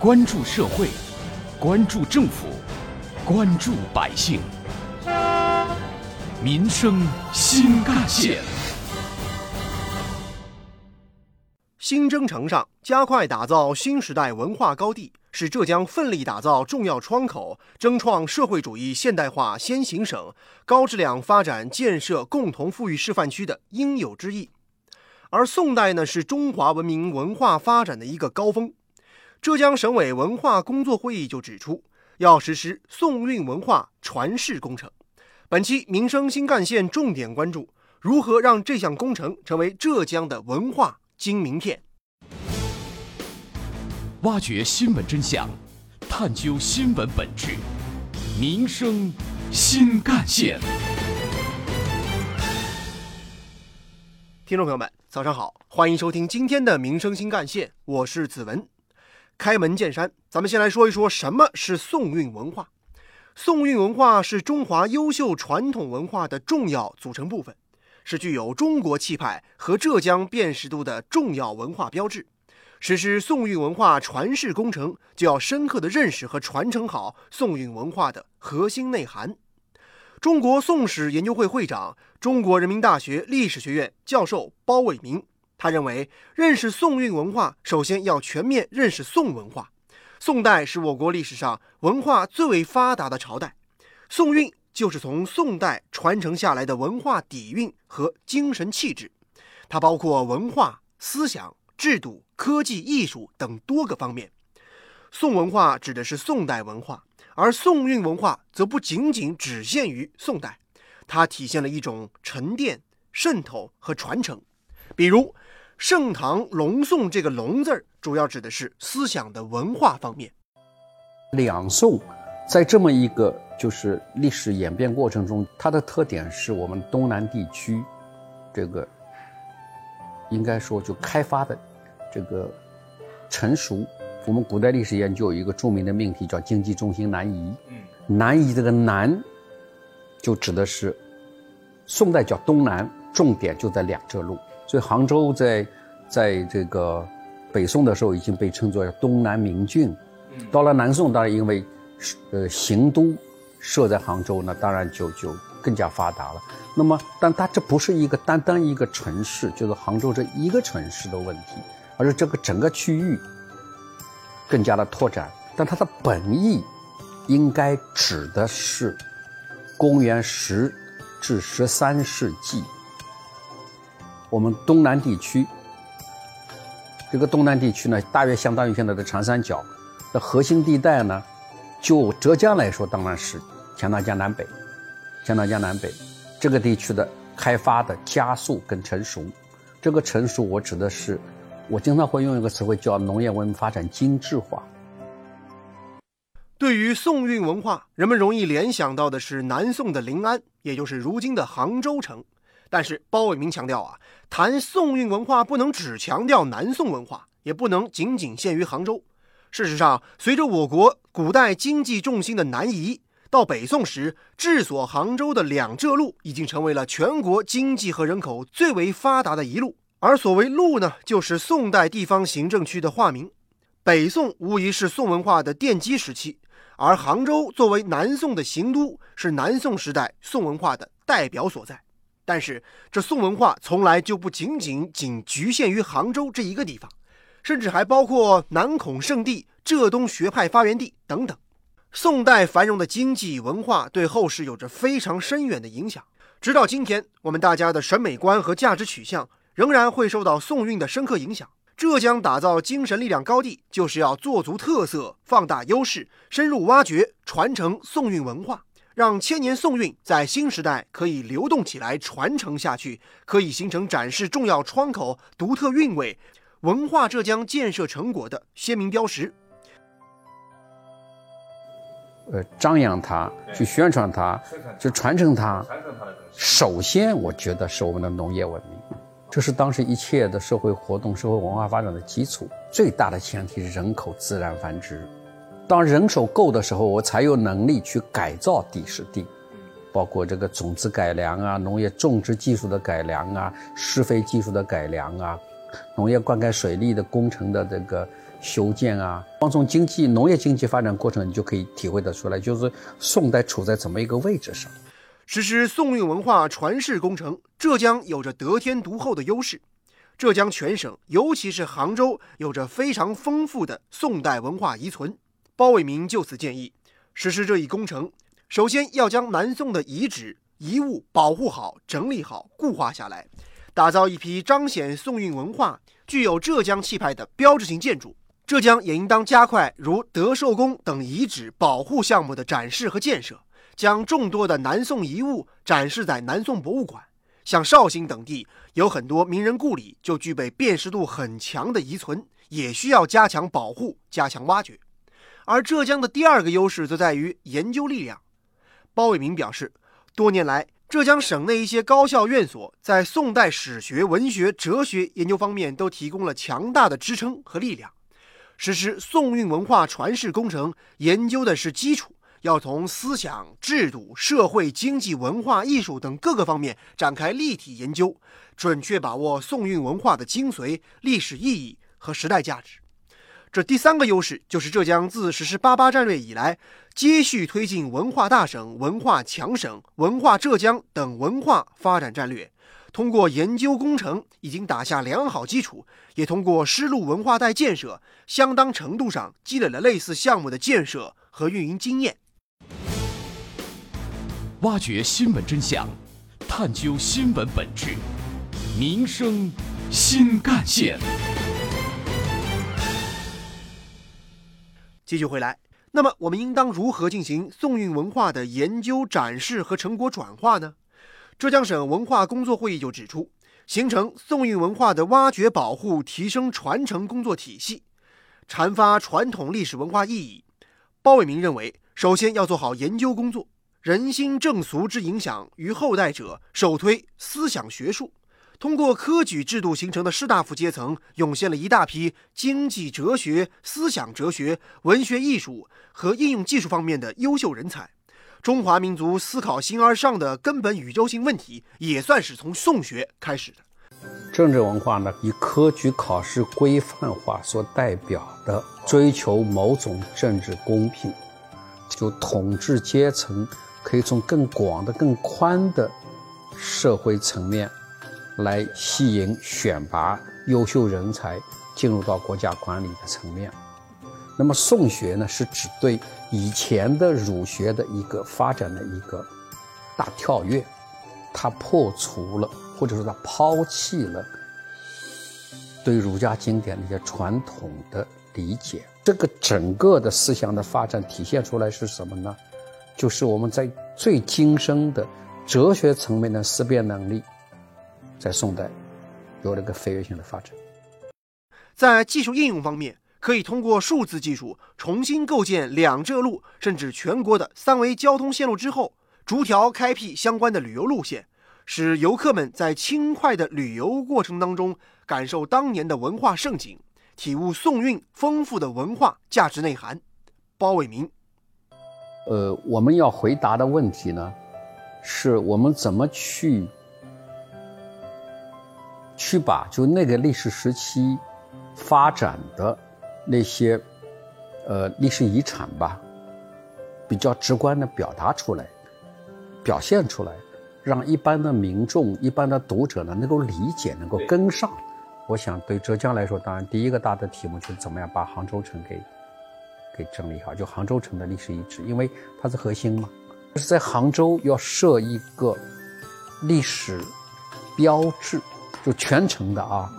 关注社会，关注政府，关注百姓，民生新干线。新征程上，加快打造新时代文化高地，是浙江奋力打造重要窗口、争创社会主义现代化先行省、高质量发展建设共同富裕示范区的应有之义。而宋代呢，是中华文明文化发展的一个高峰。浙江省委文化工作会议就指出，要实施宋韵文化传世工程。本期民生新干线重点关注如何让这项工程成为浙江的文化。金名片，挖掘新闻真相，探究新闻本质，民生新干线。听众朋友们，早上好，欢迎收听今天的民生新干线，我是子文。开门见山，咱们先来说一说什么是宋韵文化。宋韵文化是中华优秀传统文化的重要组成部分。是具有中国气派和浙江辨识度的重要文化标志。实施宋韵文化传世工程，就要深刻地认识和传承好宋韵文化的核心内涵。中国宋史研究会会长、中国人民大学历史学院教授包伟明，他认为，认识宋韵文化，首先要全面认识宋文化。宋代是我国历史上文化最为发达的朝代，宋韵。就是从宋代传承下来的文化底蕴和精神气质，它包括文化、思想、制度、科技、艺术等多个方面。宋文化指的是宋代文化，而宋韵文化则不仅仅只限于宋代，它体现了一种沉淀、渗透和传承。比如“盛唐隆宋”这个“隆”字儿，主要指的是思想的文化方面。两宋，在这么一个。就是历史演变过程中，它的特点是我们东南地区，这个应该说就开发的这个成熟。我们古代历史研究有一个著名的命题叫“经济中心南移”。南移这个南，就指的是宋代叫东南，重点就在两浙路。所以杭州在在这个北宋的时候已经被称作东南名郡。到了南宋，当然因为呃行都。设在杭州，那当然就就更加发达了。那么，但它这不是一个单单一个城市，就是杭州这一个城市的问题，而是这个整个区域更加的拓展。但它的本意应该指的是公元十至十三世纪，我们东南地区。这个东南地区呢，大约相当于现在的长三角的核心地带呢。就浙江来说，当然是钱塘江南北，钱塘江南北这个地区的开发的加速跟成熟。这个成熟，我指的是，我经常会用一个词汇叫农业文明发展精致化。对于宋韵文化，人们容易联想到的是南宋的临安，也就是如今的杭州城。但是包伟明强调啊，谈宋韵文化不能只强调南宋文化，也不能仅仅限于杭州。事实上，随着我国古代经济重心的南移，到北宋时，治所杭州的两浙路已经成为了全国经济和人口最为发达的一路。而所谓“路”呢，就是宋代地方行政区的化名。北宋无疑是宋文化的奠基时期，而杭州作为南宋的行都，是南宋时代宋文化的代表所在。但是，这宋文化从来就不仅仅仅局限于杭州这一个地方。甚至还包括南孔圣地、浙东学派发源地等等。宋代繁荣的经济文化对后世有着非常深远的影响。直到今天，我们大家的审美观和价值取向仍然会受到宋韵的深刻影响。浙江打造精神力量高地，就是要做足特色、放大优势、深入挖掘、传承宋韵文化，让千年宋韵在新时代可以流动起来、传承下去，可以形成展示重要窗口、独特韵味。文化浙江建设成果的鲜明标识。呃，张扬它，去宣传它，去传承它。首先，我觉得是我们的农业文明，这是当时一切的社会活动、社会文化发展的基础。最大的前提是人口自然繁殖。当人手够的时候，我才有能力去改造地势地，包括这个种子改良啊，农业种植技术的改良啊，施肥技术的改良啊。农业灌溉水利的工程的这个修建啊，光从经济农业经济发展过程，你就可以体会得出来，就是宋代处在怎么一个位置上。实施宋韵文化传世工程，浙江有着得天独厚的优势。浙江全省，尤其是杭州，有着非常丰富的宋代文化遗存。包伟民就此建议，实施这一工程，首先要将南宋的遗址遗物保护好、整理好、固化下来，打造一批彰显宋韵文化、具有浙江气派的标志性建筑。浙江也应当加快如德寿宫等遗址保护项目的展示和建设。将众多的南宋遗物展示在南宋博物馆，像绍兴等地有很多名人故里，就具备辨识度很强的遗存，也需要加强保护、加强挖掘。而浙江的第二个优势则在于研究力量。包伟民表示，多年来，浙江省内一些高校院所在宋代史学、文学、哲学研究方面都提供了强大的支撑和力量。实施宋韵文化传世工程，研究的是基础。要从思想、制度、社会、经济、文化艺术等各个方面展开立体研究，准确把握宋韵文化的精髓、历史意义和时代价值。这第三个优势就是浙江自实施“八八”战略以来，接续推进文化大省、文化强省、文化浙江等文化发展战略。通过研究工程，已经打下良好基础，也通过丝路文化带建设，相当程度上积累了类似项目的建设和运营经验。挖掘新闻真相，探究新闻本质，民生新干线。继续回来，那么我们应当如何进行宋韵文化的研究、展示和成果转化呢？浙江省文化工作会议就指出，形成宋韵文化的挖掘、保护、提升、传承工作体系，阐发传统历史文化意义。包伟民认为，首先要做好研究工作。人心正俗之影响于后代者，首推思想学术。通过科举制度形成的士大夫阶层，涌现了一大批经济哲学、思想哲学、文学艺术和应用技术方面的优秀人才。中华民族思考形而上的根本宇宙性问题，也算是从宋学开始的。政治文化呢，以科举考试规范化所代表的追求某种政治公平，就统治阶层。可以从更广的、更宽的社会层面来吸引、选拔优秀人才进入到国家管理的层面。那么，宋学呢，是指对以前的儒学的一个发展的一个大跳跃，它破除了，或者说它抛弃了对儒家经典的一些传统的理解。这个整个的思想的发展体现出来是什么呢？就是我们在最精深的哲学层面的思辨能力，在宋代有了个飞跃性的发展。在技术应用方面，可以通过数字技术重新构建两浙路甚至全国的三维交通线路之后，逐条开辟相关的旅游路线，使游客们在轻快的旅游过程当中感受当年的文化盛景，体悟宋韵丰富的文化价值内涵。包伟民。呃，我们要回答的问题呢，是我们怎么去去把就那个历史时期发展的那些呃历史遗产吧，比较直观的表达出来、表现出来，让一般的民众、一般的读者呢能够理解、能够跟上。我想对浙江来说，当然第一个大的题目就是怎么样把杭州城给。给整理好，就杭州城的历史遗址，因为它是核心嘛。就是在杭州要设一个历史标志，就全程的啊。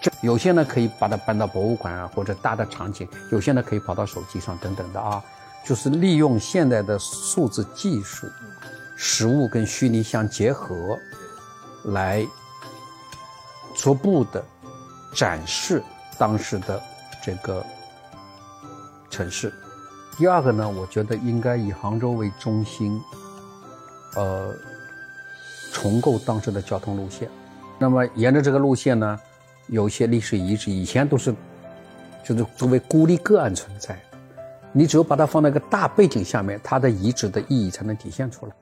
这有些呢可以把它搬到博物馆啊，或者大的场景；有些呢可以跑到手机上等等的啊。就是利用现在的数字技术，实物跟虚拟相结合，来逐步的展示当时的这个。城市，第二个呢，我觉得应该以杭州为中心，呃，重构当时的交通路线。那么沿着这个路线呢，有些历史遗址以前都是，就是作为孤立个案存在。你只有把它放在一个大背景下面，它的遗址的意义才能体现出来。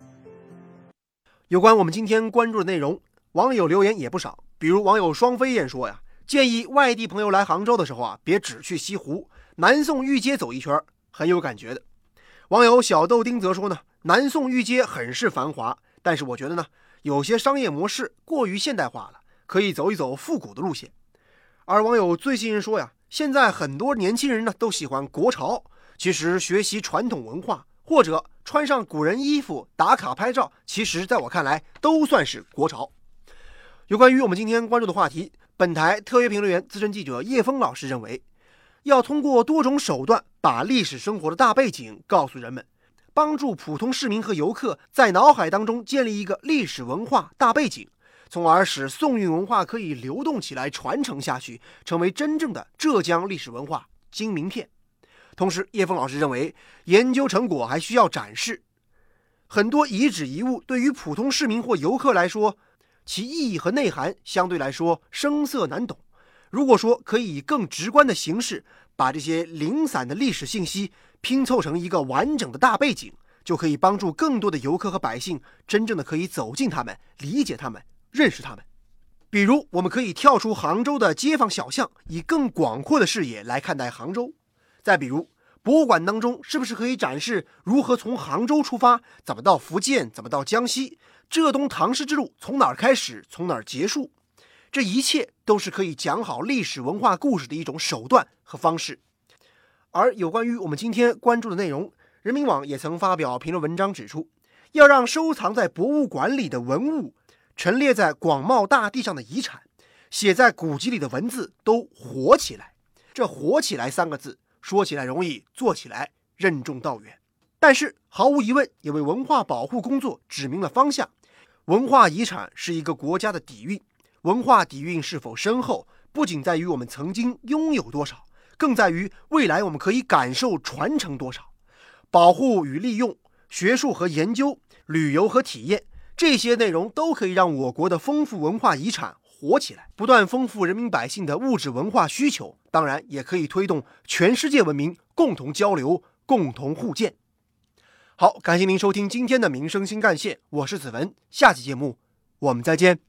有关我们今天关注的内容，网友留言也不少。比如网友双飞燕说呀，建议外地朋友来杭州的时候啊，别只去西湖，南宋御街走一圈，很有感觉的。网友小豆丁则说呢，南宋御街很是繁华，但是我觉得呢，有些商业模式过于现代化了，可以走一走复古的路线。而网友最信人说呀，现在很多年轻人呢都喜欢国潮，其实学习传统文化或者穿上古人衣服打卡拍照，其实在我看来都算是国潮。有关于我们今天关注的话题。本台特约评论员、资深记者叶峰老师认为，要通过多种手段把历史生活的大背景告诉人们，帮助普通市民和游客在脑海当中建立一个历史文化大背景，从而使宋韵文化可以流动起来、传承下去，成为真正的浙江历史文化金名片。同时，叶峰老师认为，研究成果还需要展示。很多遗址遗物对于普通市民或游客来说。其意义和内涵相对来说生涩难懂。如果说可以以更直观的形式把这些零散的历史信息拼凑成一个完整的大背景，就可以帮助更多的游客和百姓真正的可以走进他们、理解他们、认识他们。比如，我们可以跳出杭州的街坊小巷，以更广阔的视野来看待杭州。再比如，博物馆当中是不是可以展示如何从杭州出发，怎么到福建，怎么到江西？浙东唐诗之路从哪儿开始，从哪儿结束？这一切都是可以讲好历史文化故事的一种手段和方式。而有关于我们今天关注的内容，人民网也曾发表评论文章指出，要让收藏在博物馆里的文物、陈列在广袤大地上的遗产、写在古籍里的文字都活起来。这“活起来”三个字，说起来容易，做起来任重道远。但是毫无疑问，也为文化保护工作指明了方向。文化遗产是一个国家的底蕴，文化底蕴是否深厚，不仅在于我们曾经拥有多少，更在于未来我们可以感受传承多少。保护与利用、学术和研究、旅游和体验这些内容，都可以让我国的丰富文化遗产活起来，不断丰富人民百姓的物质文化需求。当然，也可以推动全世界文明共同交流、共同互鉴。好，感谢您收听今天的《民生新干线》，我是子文，下期节目我们再见。